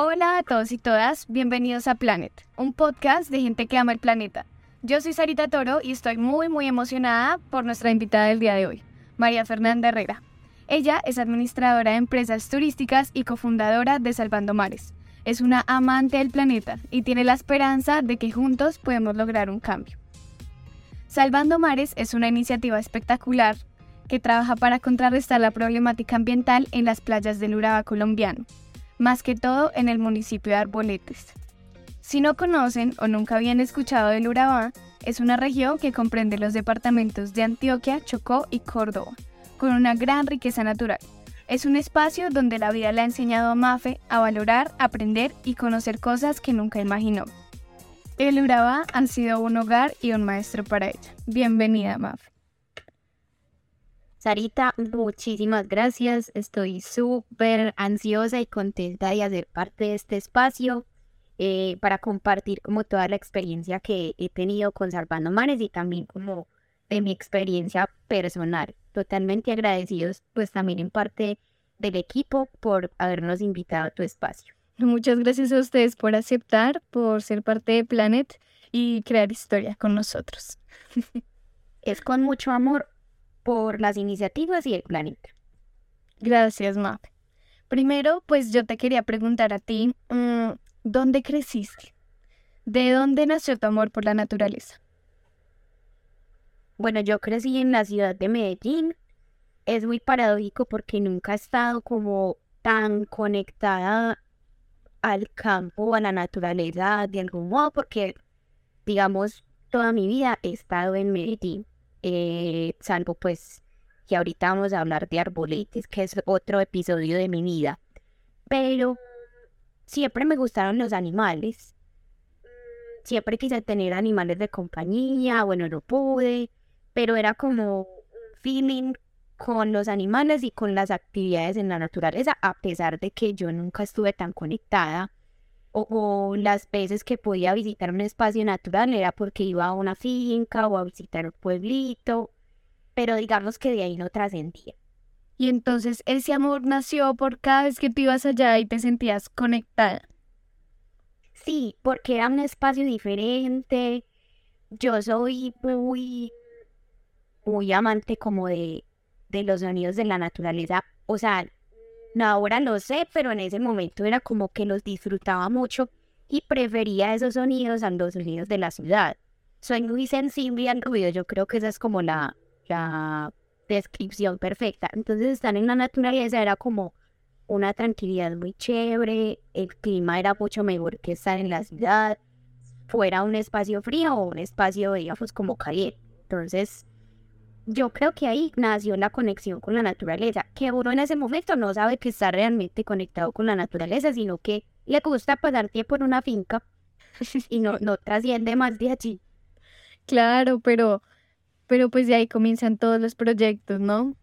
Hola a todos y todas, bienvenidos a Planet, un podcast de gente que ama el planeta. Yo soy Sarita Toro y estoy muy muy emocionada por nuestra invitada del día de hoy, María Fernanda Herrera. Ella es administradora de empresas turísticas y cofundadora de Salvando Mares. Es una amante del planeta y tiene la esperanza de que juntos podemos lograr un cambio. Salvando Mares es una iniciativa espectacular que trabaja para contrarrestar la problemática ambiental en las playas del Urabá colombiano más que todo en el municipio de Arboletes. Si no conocen o nunca habían escuchado del Urabá, es una región que comprende los departamentos de Antioquia, Chocó y Córdoba, con una gran riqueza natural. Es un espacio donde la vida le ha enseñado a Mafe a valorar, aprender y conocer cosas que nunca imaginó. El Urabá ha sido un hogar y un maestro para ella. Bienvenida, Mafe. Sarita, muchísimas gracias. Estoy súper ansiosa y contenta de hacer parte de este espacio eh, para compartir como toda la experiencia que he tenido con Salvando Mares y también como de mi experiencia personal. Totalmente agradecidos pues también en parte del equipo por habernos invitado a tu espacio. Muchas gracias a ustedes por aceptar, por ser parte de Planet y crear historia con nosotros. es con mucho amor por las iniciativas y el planeta. Gracias, Map. Primero, pues yo te quería preguntar a ti, mm, ¿dónde creciste? ¿De dónde nació tu amor por la naturaleza? Bueno, yo crecí en la ciudad de Medellín. Es muy paradójico porque nunca he estado como tan conectada al campo, a la naturaleza de algún modo, porque, digamos, toda mi vida he estado en Medellín eh, salvo pues que ahorita vamos a hablar de arbolitis, que es otro episodio de mi vida. Pero siempre me gustaron los animales. Siempre quise tener animales de compañía, bueno, no pude, pero era como feeling con los animales y con las actividades en la naturaleza, a pesar de que yo nunca estuve tan conectada o, las veces que podía visitar un espacio natural era porque iba a una finca o a visitar un pueblito, pero digamos que de ahí no trascendía. Y entonces ese amor nació por cada vez que tú ibas allá y te sentías conectada. Sí, porque era un espacio diferente. Yo soy muy, muy amante como de, de los sonidos de la naturaleza. O sea, ahora lo sé, pero en ese momento era como que los disfrutaba mucho y prefería esos sonidos a los sonidos de la ciudad. Soy muy sensible al ruido, yo creo que esa es como la, la descripción perfecta. Entonces estar en la naturaleza era como una tranquilidad muy chévere, el clima era mucho mejor que estar en la ciudad, fuera un espacio frío o un espacio, digamos, como caliente. Entonces, yo creo que ahí nació la conexión con la naturaleza, que uno en ese momento no sabe que está realmente conectado con la naturaleza, sino que le gusta pasar tiempo en una finca y no, no trasciende más de allí. Claro, pero, pero pues de ahí comienzan todos los proyectos, ¿no?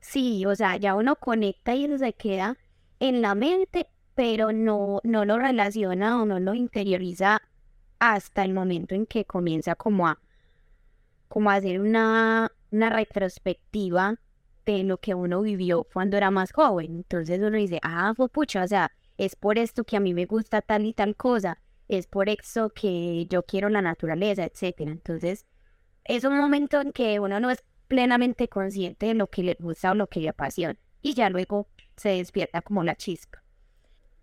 Sí, o sea, ya uno conecta y se queda en la mente, pero no, no lo relaciona o no lo interioriza hasta el momento en que comienza como a, como hacer una, una retrospectiva de lo que uno vivió cuando era más joven. Entonces uno dice, ah, pues pucha, o sea, es por esto que a mí me gusta tal y tal cosa, es por eso que yo quiero la naturaleza, etcétera. Entonces, es un momento en que uno no es plenamente consciente de lo que le gusta o lo que le apasiona. Y ya luego se despierta como la chispa.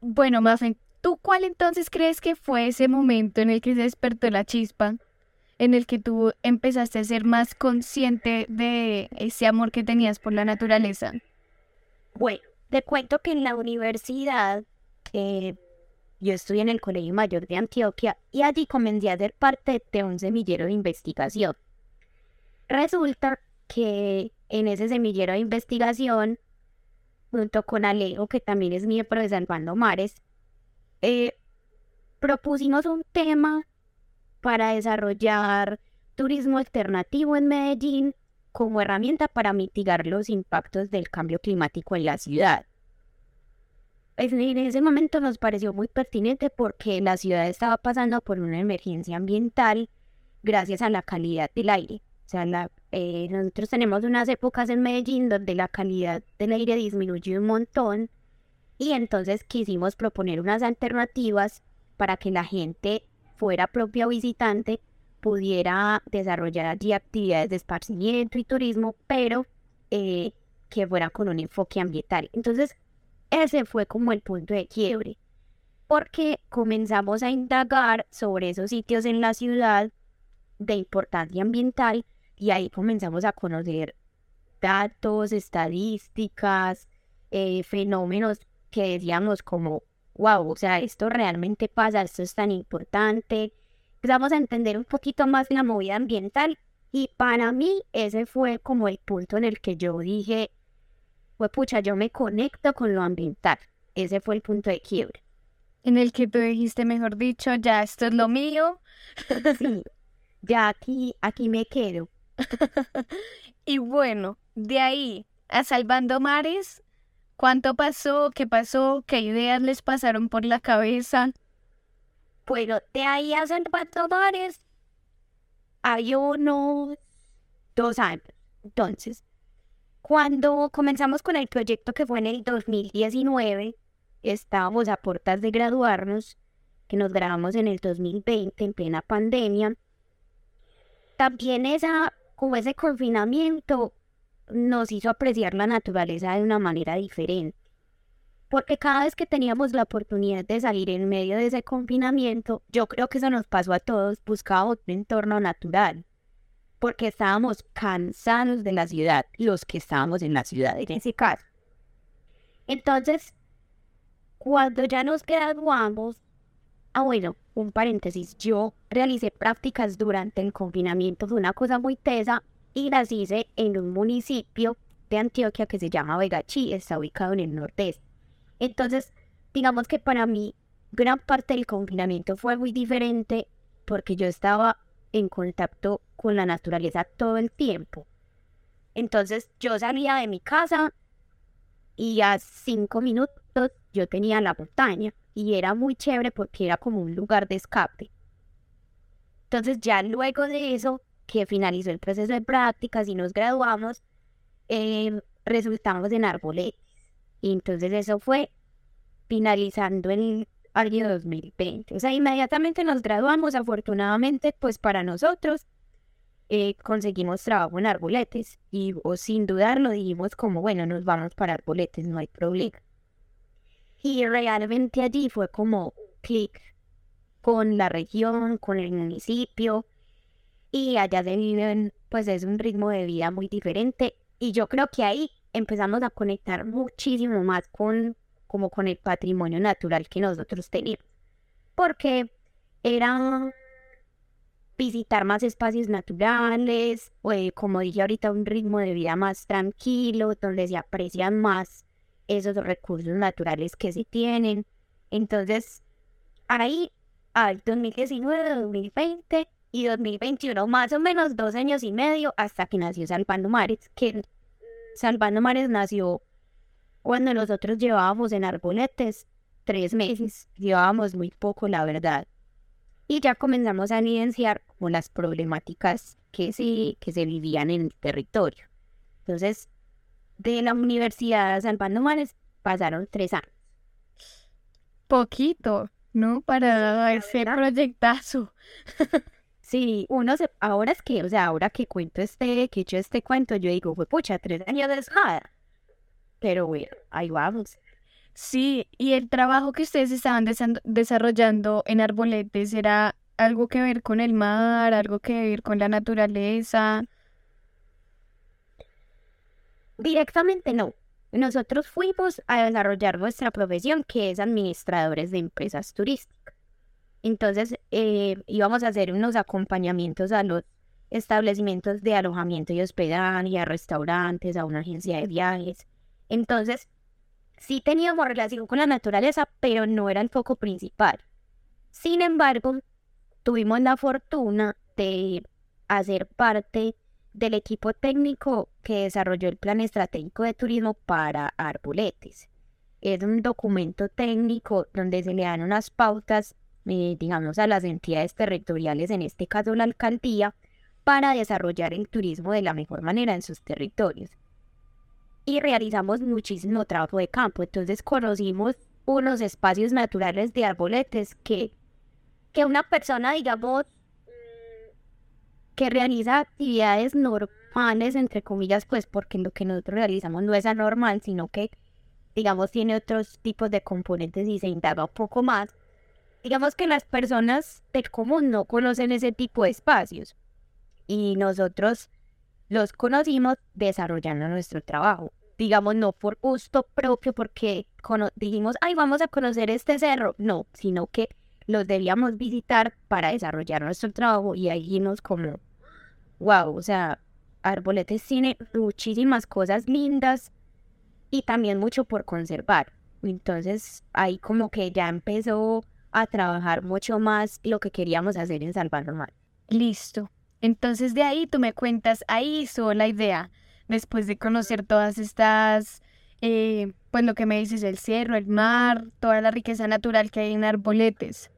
Bueno, Mafen, ¿tú cuál entonces crees que fue ese momento en el que se despertó la chispa? En el que tú empezaste a ser más consciente de ese amor que tenías por la naturaleza? Bueno, te cuento que en la universidad eh, yo estudié en el Colegio Mayor de Antioquia y allí comencé a ser parte de un semillero de investigación. Resulta que en ese semillero de investigación, junto con Alejo, que también es miembro de Salvando Mares, eh, propusimos un tema para desarrollar turismo alternativo en Medellín como herramienta para mitigar los impactos del cambio climático en la ciudad. En ese momento nos pareció muy pertinente porque la ciudad estaba pasando por una emergencia ambiental gracias a la calidad del aire. O sea, eh, nosotros tenemos unas épocas en Medellín donde la calidad del aire disminuyó un montón Y entonces quisimos proponer unas alternativas para que la gente fuera propia visitante pudiera desarrollar allí actividades de esparcimiento y turismo, pero eh, que fuera con un enfoque ambiental. Entonces, ese fue como el punto de quiebre, porque comenzamos a indagar sobre esos sitios en la ciudad de importancia ambiental y ahí comenzamos a conocer datos, estadísticas, eh, fenómenos que decíamos como, wow, o sea, esto realmente pasa, esto es tan importante. Empezamos a entender un poquito más la movida ambiental y para mí ese fue como el punto en el que yo dije, pues pucha, yo me conecto con lo ambiental. Ese fue el punto de quiebre. En el que tú dijiste, mejor dicho, ya esto es lo mío. sí, ya aquí, aquí me quedo. y bueno, de ahí a Salvando Mares, ¿cuánto pasó? ¿Qué pasó? ¿Qué ideas les pasaron por la cabeza? Bueno, de ahí a Mares hay unos dos años. Entonces, cuando comenzamos con el proyecto que fue en el 2019, estábamos a puertas de graduarnos, que nos graduamos en el 2020 en plena pandemia. También esa, como ese confinamiento nos hizo apreciar la naturaleza de una manera diferente. Porque cada vez que teníamos la oportunidad de salir en medio de ese confinamiento, yo creo que eso nos pasó a todos, buscaba otro entorno natural porque estábamos cansados de la ciudad, los que estábamos en la ciudad en ese caso. Entonces, cuando ya nos graduamos, ah bueno, un paréntesis, yo realicé prácticas durante el confinamiento, fue una cosa muy tesa y las hice en un municipio de Antioquia que se llama Vegachí, está ubicado en el nordeste. Entonces, digamos que para mí gran parte del confinamiento fue muy diferente porque yo estaba en contacto con la naturaleza todo el tiempo. Entonces yo salía de mi casa y a cinco minutos yo tenía la montaña y era muy chévere porque era como un lugar de escape. Entonces ya luego de eso, que finalizó el proceso de prácticas y nos graduamos, em, resultamos en Arboletes. Y entonces eso fue finalizando el año 2020. O sea, inmediatamente nos graduamos, afortunadamente, pues para nosotros, eh, conseguimos trabajo en Arboletes y o sin dudarlo dijimos como, bueno, nos vamos para Arboletes, no hay problema. Y realmente allí fue como clic con la región, con el municipio y allá se viven, pues es un ritmo de vida muy diferente y yo creo que ahí empezamos a conectar muchísimo más con como con el patrimonio natural que nosotros tenemos. Porque era visitar más espacios naturales, o eh, como dije ahorita, un ritmo de vida más tranquilo, donde se aprecian más esos recursos naturales que se tienen. Entonces, ahí, al 2019, 2020 y 2021, más o menos dos años y medio hasta que nació Salvando Mares, que Salvando Mares nació cuando nosotros llevábamos en arboletes tres meses, llevábamos muy poco, la verdad. Y ya comenzamos a evidenciar como las problemáticas que se, que se vivían en el territorio. Entonces, de la Universidad Salvando Mares pasaron tres años. Poquito, ¿no? Para ese proyectazo. Sí, uno se, ahora es que, o sea, ahora que cuento este, que hecho este cuento, yo digo, fue pucha, tres años de nada. Pero bueno, ahí vamos. Sí, y el trabajo que ustedes estaban desarrollando en Arboletes era algo que ver con el mar, algo que ver con la naturaleza. Directamente no. Nosotros fuimos a desarrollar nuestra profesión, que es administradores de empresas turísticas. Entonces eh, íbamos a hacer unos acompañamientos a los establecimientos de alojamiento y hospedaje, a restaurantes, a una agencia de viajes entonces, sí teníamos relación con la naturaleza, pero no era el foco principal. Sin embargo, tuvimos la fortuna de hacer parte del equipo técnico que desarrolló el Plan Estratégico de Turismo para Arboletes. Es un documento técnico donde se le dan unas pautas, eh, digamos, a las entidades territoriales, en este caso la alcaldía, para desarrollar el turismo de la mejor manera en sus territorios. y realizamos muchísimo trabajo de campo. Entonces conocimos unos espacios naturales de arboletes que, que una persona, digamos, que realiza actividades normales, entre comillas, pues porque lo que nosotros realizamos no es anormal, sino que, digamos, tiene otros tipos de componentes y se indaga un poco más. Digamos que las personas del común no conocen ese tipo de espacios y nosotros los conocimos desarrollando nuestro trabajo. Digamos, no por gusto propio, porque dijimos, ay, vamos a conocer este cerro. No, sino que los debíamos visitar para desarrollar nuestro trabajo y ahí nos como wow, o sea, Arboletes tiene muchísimas cosas lindas y también mucho por conservar. Entonces ahí como que ya empezó a trabajar mucho más lo que queríamos hacer en Salvar Normal. Listo. Entonces de ahí tú me cuentas, ahí hizo la idea, después de conocer todas estas, eh, pues lo que me dices, el cerro, el mar, toda la riqueza natural que hay en Arboletes.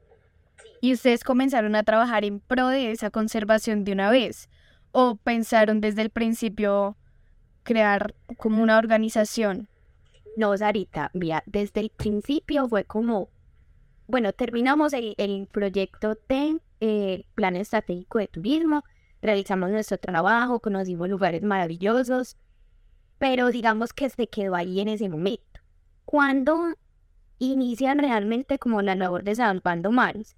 Y ustedes comenzaron a trabajar en pro de esa conservación de una vez o pensaron desde el principio crear como una organización? No, Sarita, mira, desde el principio fue como, bueno, terminamos el, proyecto de eh, Plan Estratégico de Turismo, realizamos nuestro trabajo, conocimos lugares maravillosos, pero digamos que se quedó ahí en ese momento. Cuando inician realmente como la labor de Salvando Mares,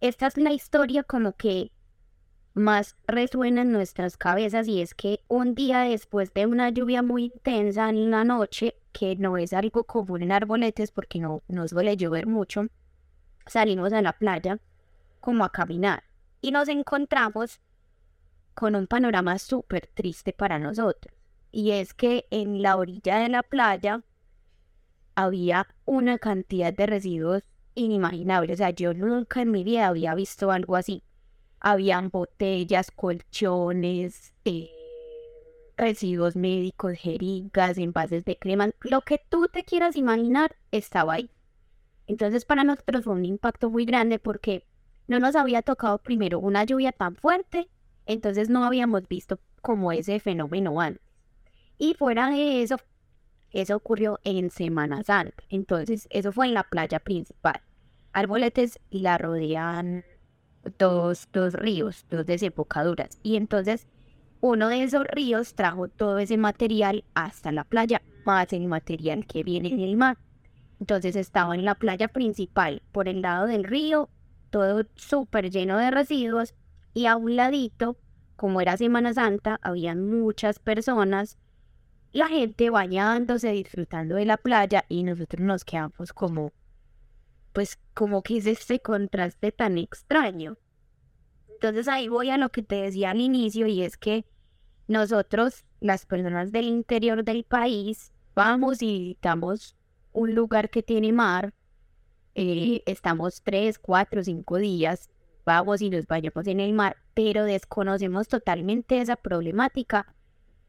esta es la historia como que más resuena en nuestras cabezas y es que un día después de una lluvia muy intensa en la noche, que no es algo común en arboletes porque no nos suele llover mucho, salimos a la playa como a caminar y nos encontramos con un panorama súper triste para nosotros. Y es que en la orilla de la playa había una cantidad de residuos inimaginables. O sea, yo nunca en mi vida había visto algo así. Habían botellas, colchones, eh, residuos médicos, jeringas, envases de crema, lo que tú te quieras imaginar estaba ahí. Entonces para nosotros fue un impacto muy grande porque no nos había tocado primero una lluvia tan fuerte, entonces no habíamos visto como ese fenómeno antes. Y fuera de eso, eso ocurrió en Semana Santa. Entonces eso fue en la playa principal. Arboletes la rodean dos, dos ríos, dos desembocaduras. Y entonces uno de esos ríos trajo todo ese material hasta la playa, más el material que viene en el mar. Entonces estaba en la playa principal, por el lado del río, todo súper lleno de residuos, y a un ladito, como era Semana Santa, habían muchas personas, la gente bañándose, disfrutando de la playa, y nosotros nos quedamos como, pues como que es este contraste tan extraño. Entonces ahí voy a lo que te decía al inicio y es que nosotros, las personas del interior del país, vamos y visitamos un lugar que tiene mar, eh, estamos tres, cuatro, cinco días, vamos y nos bañamos en el mar, pero desconocemos totalmente esa problemática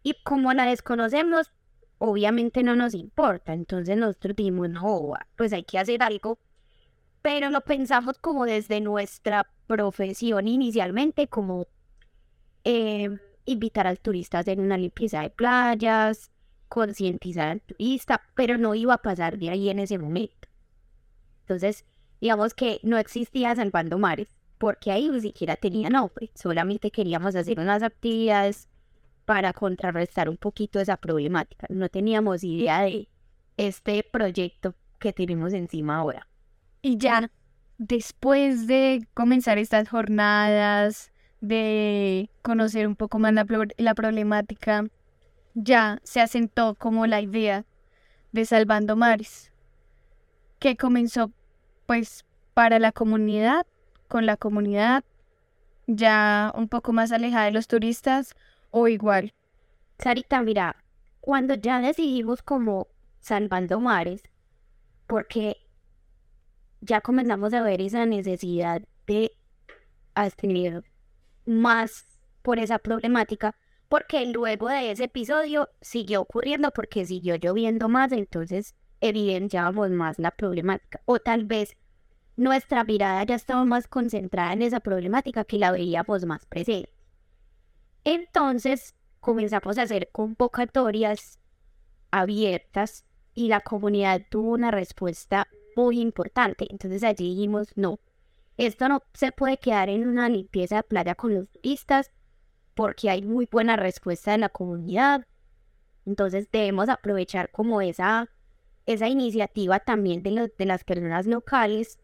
y como la desconocemos, obviamente no nos importa, entonces nosotros dijimos, no, pues hay que hacer algo pero lo pensamos como desde nuestra profesión inicialmente, como eh, invitar al turista a hacer una limpieza de playas, concientizar al turista, pero no iba a pasar de ahí en ese momento. Entonces, digamos que no existía Salvando Mares, porque ahí ni siquiera tenía nombre, solamente queríamos hacer unas actividades para contrarrestar un poquito esa problemática. No teníamos idea de este proyecto que tenemos encima ahora. Y ya después de comenzar estas jornadas, de conocer un poco más la, la problemática, ya se asentó como la idea de Salvando Mares, que comenzó pues para la comunidad, con la comunidad ya un poco más alejada de los turistas o igual. Sarita, mira, cuando ya decidimos como Salvando Mares, porque ya comenzamos a ver esa necesidad de hacer más por esa problemática, porque luego de ese episodio siguió ocurriendo porque siguió lloviendo más, entonces evidenciábamos más la problemática. O tal vez nuestra mirada ya estaba más concentrada en esa problemática que la veíamos más presente. Entonces comenzamos a hacer convocatorias abiertas y la comunidad tuvo una respuesta muy importante. Entonces allí dijimos, no, esto no se puede quedar en una limpieza de playa con los turistas porque hay muy buena respuesta de la comunidad. Entonces debemos aprovechar como esa, esa iniciativa también de, de las personas locales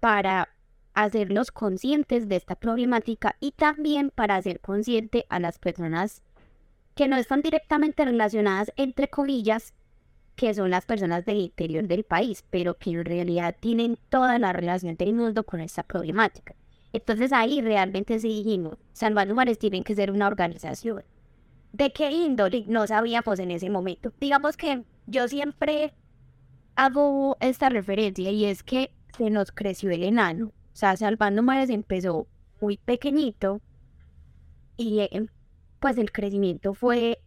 para hacernos conscientes de esta problemática y también para hacer consciente a las personas que no están directamente relacionadas, entre comillas, que son las personas del interior del país, pero que en realidad tienen toda la relación del mundo con esta problemática. Entonces ahí realmente sí dijimos, Salvando Mares tienen que ser una organización. ¿De qué índole? No sabíamos en ese momento. Digamos que yo siempre hago esta referencia y es que se nos creció el enano. O sea, Salvando Mares empezó muy pequeñito y em, pues el crecimiento fue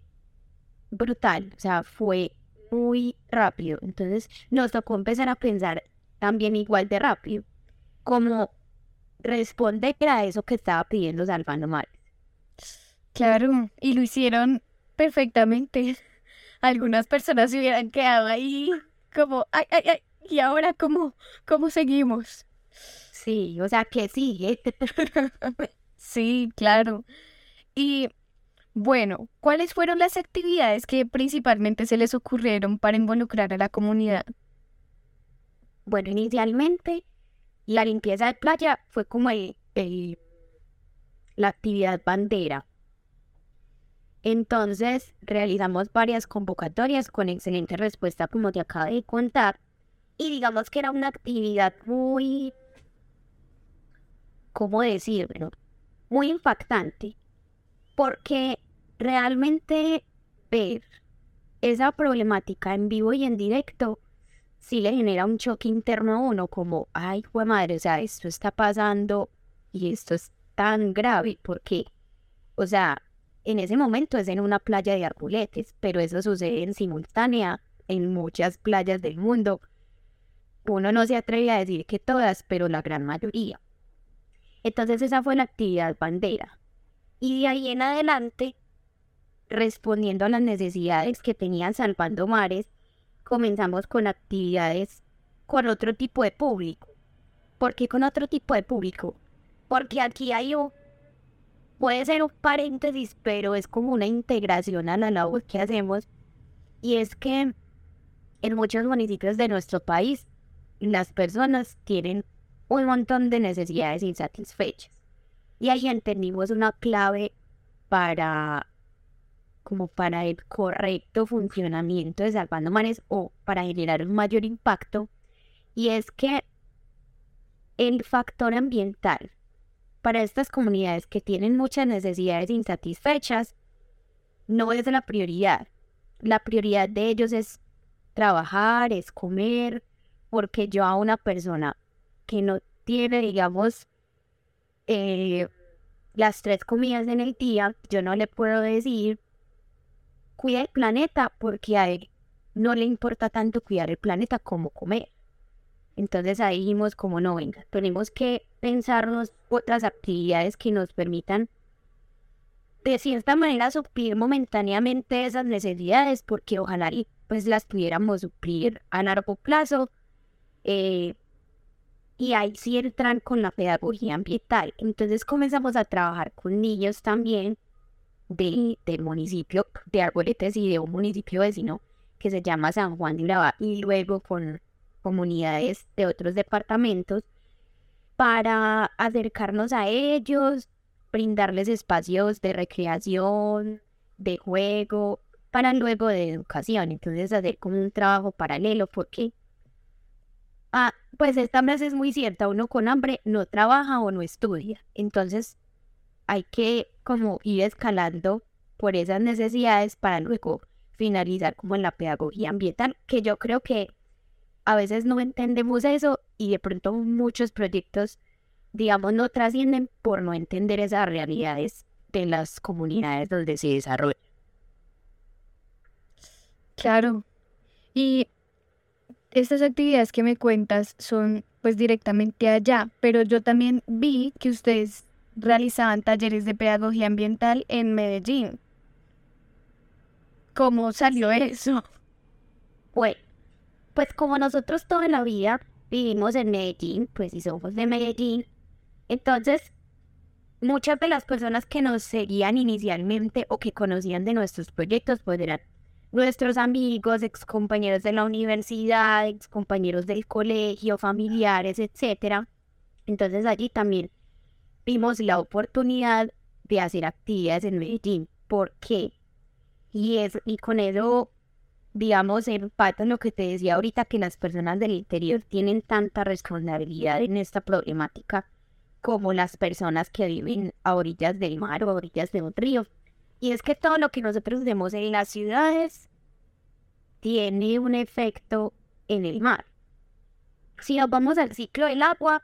brutal, o sea, fue muy rápido. Entonces nos tocó empezar a pensar también igual de rápido, como responder a eso que estaba pidiendo Salvando Mares. Claro, y lo hicieron perfectamente. Algunas personas se hubieran quedado ahí como, ay, ay, ay, ¿y ahora cómo, cómo seguimos? Sí, o sea, que sigue. sí, claro. Y bueno, ¿cuáles fueron las actividades que principalmente se les ocurrieron para involucrar a la comunidad? Bueno, inicialmente la limpieza de playa fue como la actividad bandera. Entonces realizamos varias convocatorias con excelente respuesta, como te acabo de contar. Y digamos que era una actividad muy, ¿cómo decirlo? Muy impactante. Porque realmente ver esa problemática en vivo y en directo sí le genera un choque interno a uno, como, ay, madre, o sea, esto está pasando y esto es tan grave, porque, o sea, en ese momento es en una playa de arboletes, pero eso sucede en simultánea en muchas playas del mundo. Uno no se atreve a decir que todas, pero la gran mayoría. Entonces esa fue la actividad bandera. Y de ahí en adelante, respondiendo a las necesidades que tenían Salvando Mares, comenzamos con actividades con otro tipo de público. ¿Por qué con otro tipo de público? Porque aquí hay un, puede ser un paréntesis, pero es como una integración a la labor que hacemos. Y es que en muchos municipios de nuestro país, las personas tienen un montón de necesidades insatisfechas. Y ahí entendimos una clave para como para el correcto funcionamiento de Salvando Mares o para generar un mayor impacto, y es que el factor ambiental para estas comunidades que tienen muchas necesidades insatisfechas no es la prioridad. La prioridad de ellos es trabajar, es comer, porque yo a una persona que no tiene, digamos, eh, las tres comidas en el día, yo no le puedo decir cuida el planeta porque a él no le importa tanto cuidar el planeta como comer. Entonces ahí dijimos como no, venga, tenemos que pensarnos otras actividades que nos permitan de cierta manera suplir momentáneamente esas necesidades porque ojalá pues las pudiéramos suplir a largo plazo. Eh, y ahí sí entran con la pedagogía ambiental. Entonces comenzamos a trabajar con niños también del municipio de Arboletes y de un municipio vecino que se llama San Juan de Urabá y luego con comunidades de otros departamentos para acercarnos a ellos, brindarles espacios de recreación, de juego, para luego de educación. Entonces hacer como un trabajo paralelo porque, ah, pues esta frase es muy cierta, uno con hambre no trabaja o no estudia. Entonces hay que como ir escalando por esas necesidades para luego finalizar como en la pedagogía ambiental, que yo creo que a veces no entendemos eso y de pronto muchos proyectos, digamos, no trascienden por no entender esas realidades de las comunidades donde se desarrolla. Claro. Y estas actividades que me cuentas son pues directamente allá, pero yo también vi que ustedes realizaban talleres de pedagogía ambiental en Medellín. ¿Cómo salió eso? Bueno, pues como nosotros toda la vida vivimos en Medellín, pues si somos de Medellín, entonces muchas de las personas que nos seguían inicialmente o que conocían de nuestros proyectos, pues eran nuestros amigos, ex compañeros de la universidad, ex compañeros del colegio, familiares, etcétera. Entonces allí también vimos la oportunidad de hacer actividades en Medellín. ¿Por qué? Y, es, y con eso, digamos, empata lo que te decía ahorita, que las personas del interior tienen tanta responsabilidad en esta problemática como las personas que viven a orillas del mar o a orillas de un río. Y es que todo lo que nosotros vemos en las ciudades tiene un efecto en el mar. Si nos vamos al ciclo del agua,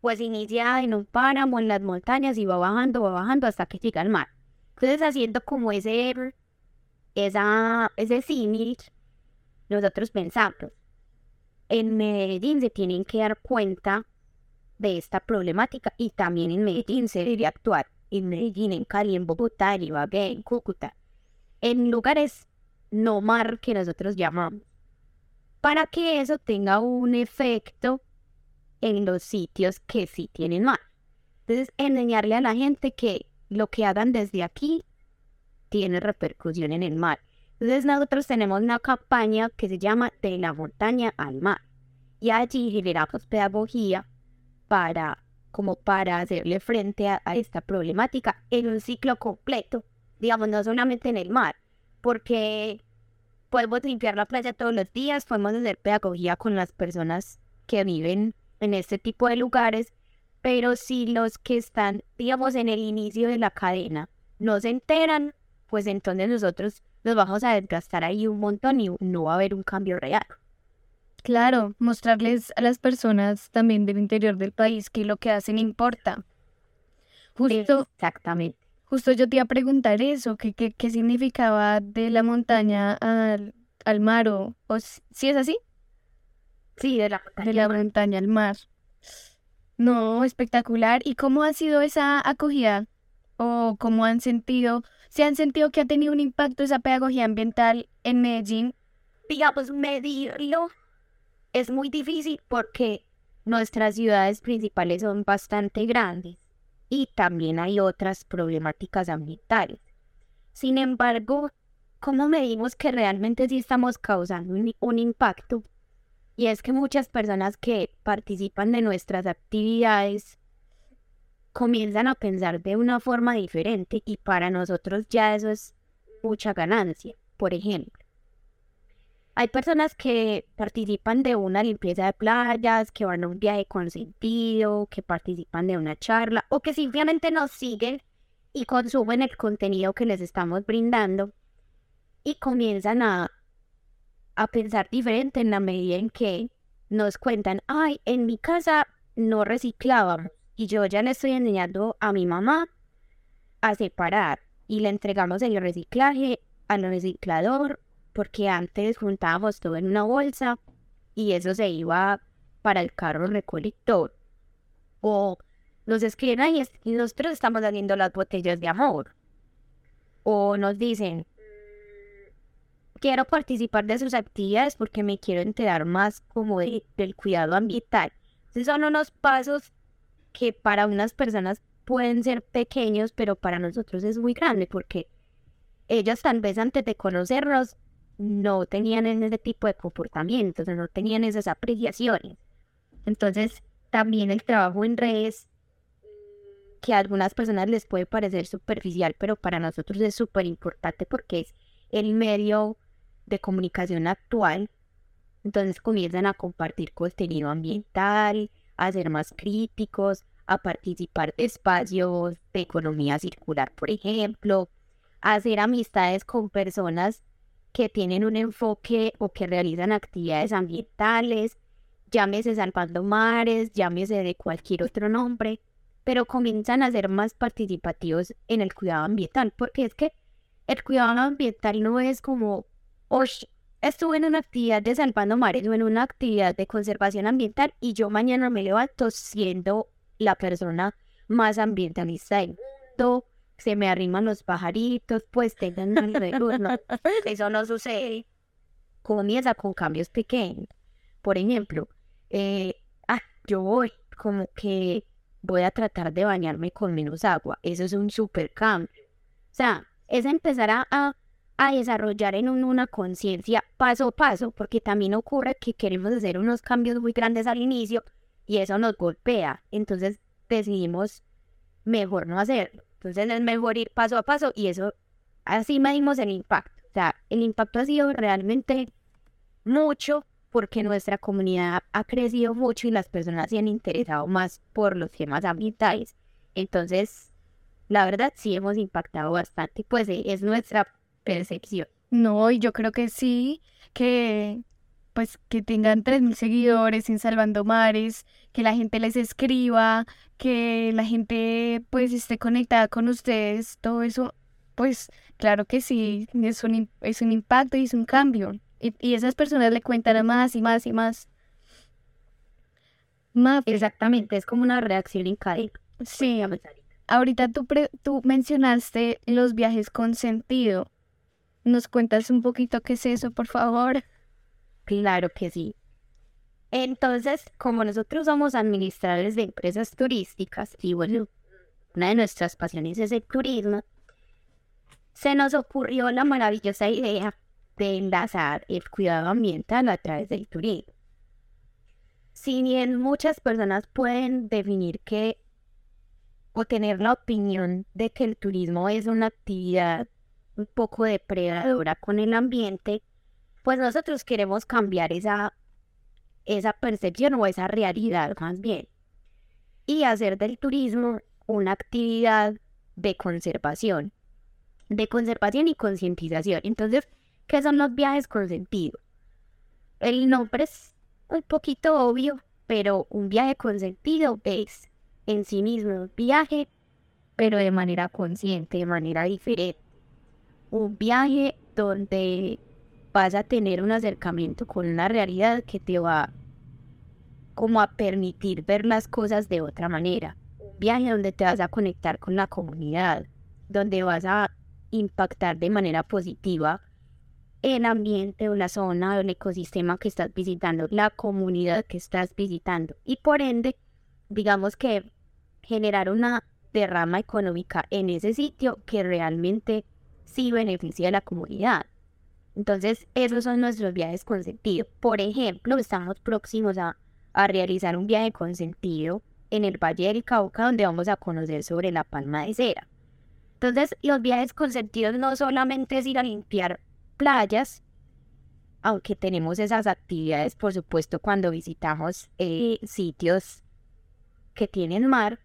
pues inicia en un páramo, en las montañas y va bajando, va bajando hasta que llega al mar. Entonces, haciendo como ese, esa, ese símil, nosotros pensamos, en Medellín se tienen que dar cuenta de esta problemática y también en Medellín se debe actuar. En Medellín, en Cali, en Bogotá, en Ibagué, en Cúcuta, en lugares no mar que nosotros llamamos, para que eso tenga un efecto en los sitios que sí tienen mar. Entonces, enseñarle a la gente que lo que hagan desde aquí tiene repercusión en el mar. Entonces, nosotros tenemos una campaña que se llama De la montaña al mar. Y allí generamos pedagogía para, como para hacerle frente a, a esta problemática en un ciclo completo, digamos, no solamente en el mar, porque podemos limpiar la playa todos los días, podemos hacer pedagogía con las personas que viven en este tipo de lugares, pero si los que están, digamos, en el inicio de la cadena no se enteran, pues entonces nosotros nos vamos a desgastar ahí un montón y no va a haber un cambio real. Claro, mostrarles a las personas también del interior del país que lo que hacen importa. Justo, Exactamente. Justo yo te iba a preguntar eso, ¿qué, qué, qué significaba de la montaña al, al mar o, o si es así? Sí, de la montaña. De la montaña al mar. No, espectacular. ¿Y cómo ha sido esa acogida? ¿O cómo han sentido, se han sentido que ha tenido un impacto esa pedagogía ambiental en Medellín? Digamos, medirlo es muy difícil porque nuestras ciudades principales son bastante grandes y también hay otras problemáticas ambientales. Sin embargo, ¿cómo medimos que realmente sí estamos causando un, impacto? Y es que muchas personas que participan de nuestras actividades comienzan a pensar de una forma diferente y para nosotros ya eso es mucha ganancia. Por ejemplo, hay personas que participan de una limpieza de playas, que van a un viaje con sentido, que participan de una charla o que simplemente nos siguen y consumen el contenido que les estamos brindando y comienzan a, a pensar diferente en la medida en que nos cuentan, ay, en mi casa no reciclábamos y yo ya le estoy enseñando a mi mamá a separar y le entregamos el reciclaje al reciclador porque antes juntábamos todo en una bolsa y eso se iba para el carro recolector. O nos escriben ahí y nosotros estamos haciendo las botellas de amor. O nos dicen, quiero participar de sus actividades porque me quiero enterar más como del cuidado ambiental. Esos son unos pasos que para unas personas pueden ser pequeños, pero para nosotros es muy grande porque ellos tal vez antes de conocernos no tenían ese tipo de comportamientos, no tenían esas apreciaciones. Entonces, también el trabajo en redes, que a algunas personas les puede parecer superficial, pero para nosotros es súper importante porque es el medio de comunicación actual. Entonces comienzan a compartir contenido ambiental, a ser más críticos, a participar de espacios de economía circular, por ejemplo, a hacer amistades con personas que tienen un enfoque o que realizan actividades ambientales, llámese salvando mares, llámese de cualquier otro nombre, pero comienzan a ser más participativos en el cuidado ambiental, porque es que el cuidado ambiental no es como, estuve en una actividad de salvando mares o en una actividad de conservación ambiental y yo mañana me levanto siendo la persona más ambientalista del mundo, se me arriman los pajaritos, pues tengan de luz, Eso no sucede. comienza con cambios pequeños. Por ejemplo, eh, ah, yo voy como que voy a tratar de bañarme con menos agua. Eso es un super cambio. O sea, es empezar a, a, desarrollar en una conciencia paso a paso, porque también ocurre que queremos hacer unos cambios muy grandes al inicio y eso nos golpea. Entonces decidimos mejor no hacerlo. Entonces es mejor ir paso a paso y eso, así medimos el impacto. O sea, el impacto ha sido realmente mucho porque nuestra comunidad ha crecido mucho y las personas se han interesado más por los temas ambientales. Entonces, la verdad sí hemos impactado bastante, pues eh, es nuestra percepción. No, y yo creo que sí, que pues que tengan 3.000 seguidores en Salvando Mares, que la gente les escriba, que la gente pues esté conectada con ustedes, todo eso, pues claro que sí, es un, es un impacto y es un cambio. Y, esas personas le cuentan a más y más y más. Exactamente, es como una reacción en cadena. Sí, ahorita tú, tú mencionaste los viajes con sentido. ¿Nos cuentas un poquito qué es eso, por favor? Claro que sí. Entonces, como nosotros somos administradores de empresas turísticas, y bueno, una de nuestras pasiones es el turismo, se nos ocurrió la maravillosa idea de enlazar el cuidado ambiental a través del turismo. Si bien muchas personas pueden definir que o tener la opinión de que el turismo es una actividad un poco depredadora con el ambiente, pues nosotros queremos cambiar esa, esa percepción o esa realidad más bien y hacer del turismo una actividad de conservación, de conservación y concientización. Entonces, ¿Qué son los viajes con sentido? El nombre es un poquito obvio, pero un viaje con sentido es en sí mismo un viaje, pero de manera consciente, de manera diferente. Un viaje donde vas a tener un acercamiento con una realidad que te va como a permitir ver las cosas de otra manera. Un viaje donde te vas a conectar con la comunidad, donde vas a impactar de manera positiva el ambiente o la zona o el ecosistema que estás visitando, la comunidad que estás visitando y por ende, digamos que generar una derrama económica en ese sitio que realmente sí beneficia a la comunidad. Entonces, esos son nuestros viajes con sentido. Por ejemplo, estamos próximos a, realizar un viaje con sentido en el Valle del Cauca, donde vamos a conocer sobre la palma de cera. Entonces, los viajes con sentido no solamente es ir a limpiar playas, aunque tenemos esas actividades, por supuesto, cuando visitamos eh, sitios que tienen mar,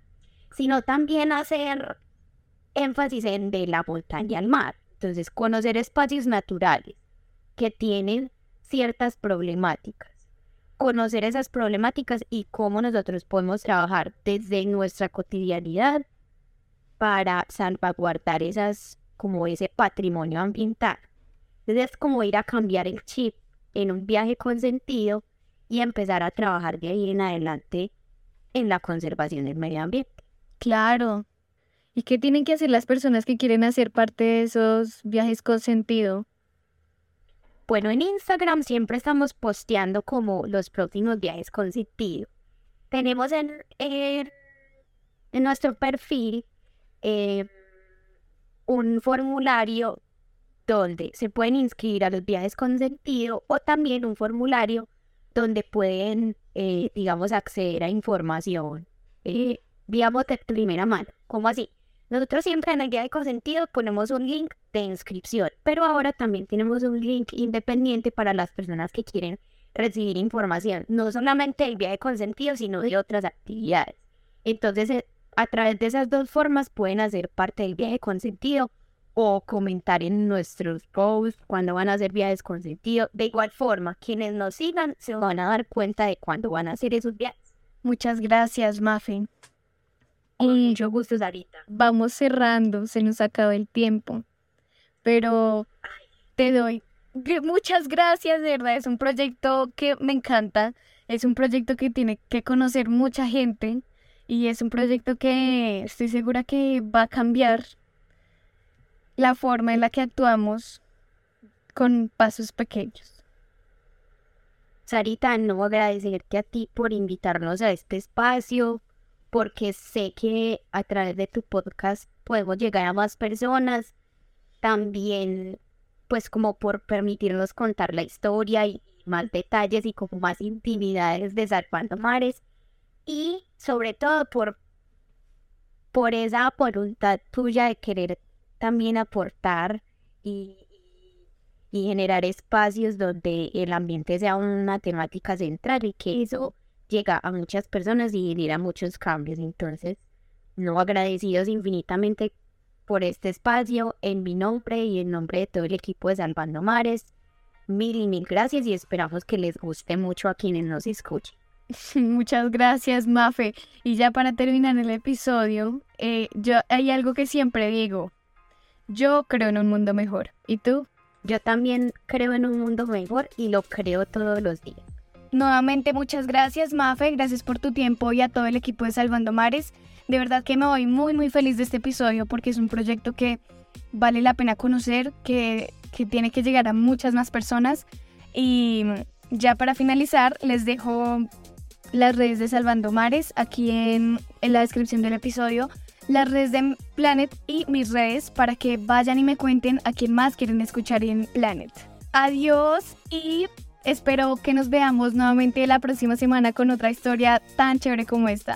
sino también hacer énfasis en de la montaña al mar. Entonces, conocer espacios naturales que tienen ciertas problemáticas. Conocer esas problemáticas y cómo nosotros podemos trabajar desde nuestra cotidianidad para salvaguardar esas, como ese patrimonio ambiental. Entonces es como ir a cambiar el chip en un viaje con sentido y empezar a trabajar de ahí en adelante en la conservación del medio ambiente. Claro. ¿Y qué tienen que hacer las personas que quieren hacer parte de esos viajes con sentido? Bueno, en Instagram siempre estamos posteando como los próximos viajes con sentido. Tenemos en, nuestro perfil eh, un formulario donde se pueden inscribir a los viajes con sentido o también un formulario donde pueden, eh, digamos, acceder a información, eh, digamos, de primera mano. ¿Cómo así? Nosotros siempre en el viaje con sentido ponemos un link de inscripción, pero ahora también tenemos un link independiente para las personas que quieren recibir información, no solamente del viaje con sentido, sino de otras actividades. Entonces, eh, a través de esas dos formas pueden hacer parte del viaje con sentido o comentar en nuestros posts cuando van a hacer viajes con sentido. De igual forma, quienes nos sigan se van a dar cuenta de cuándo van a hacer esos viajes. Muchas gracias, Muffin. Con mucho gusto, Sarita. Vamos cerrando, se nos acaba el tiempo. Pero te doy muchas gracias, de verdad. Es un proyecto que me encanta. Es un proyecto que tiene que conocer mucha gente. Y es un proyecto que estoy segura que va a cambiar la forma en la que actuamos con pasos pequeños. Sarita, no agradecerte a ti por invitarnos a este espacio, porque sé que a través de tu podcast podemos llegar a más personas. También, pues como por permitirnos contar la historia y más detalles y como más intimidades de Salvando Mares. Y sobre todo por, por esa voluntad tuya de querer también aportar y, y generar espacios donde el ambiente sea una temática central y que eso llega a muchas personas y genera muchos cambios. Entonces, no agradecidos infinitamente por este espacio en mi nombre y en nombre de todo el equipo de Salvando Mares. Mil y mil gracias y esperamos que les guste mucho a quienes nos escuchen. Muchas gracias, Mafe. Y ya para terminar el episodio, eh, yo hay algo que siempre digo. Yo creo en un mundo mejor. ¿Y tú? Yo también creo en un mundo mejor y lo creo todos los días. Nuevamente muchas gracias Mafe, gracias por tu tiempo y a todo el equipo de Salvando Mares. De verdad que me voy muy muy feliz de este episodio porque es un proyecto que vale la pena conocer, que, que tiene que llegar a muchas más personas. Y ya para finalizar les dejo las redes de Salvando Mares aquí en, en la descripción del episodio las redes de Planet y mis redes para que vayan y me cuenten a quién más quieren escuchar en Planet. Adiós y espero que nos veamos nuevamente la próxima semana con otra historia tan chévere como esta.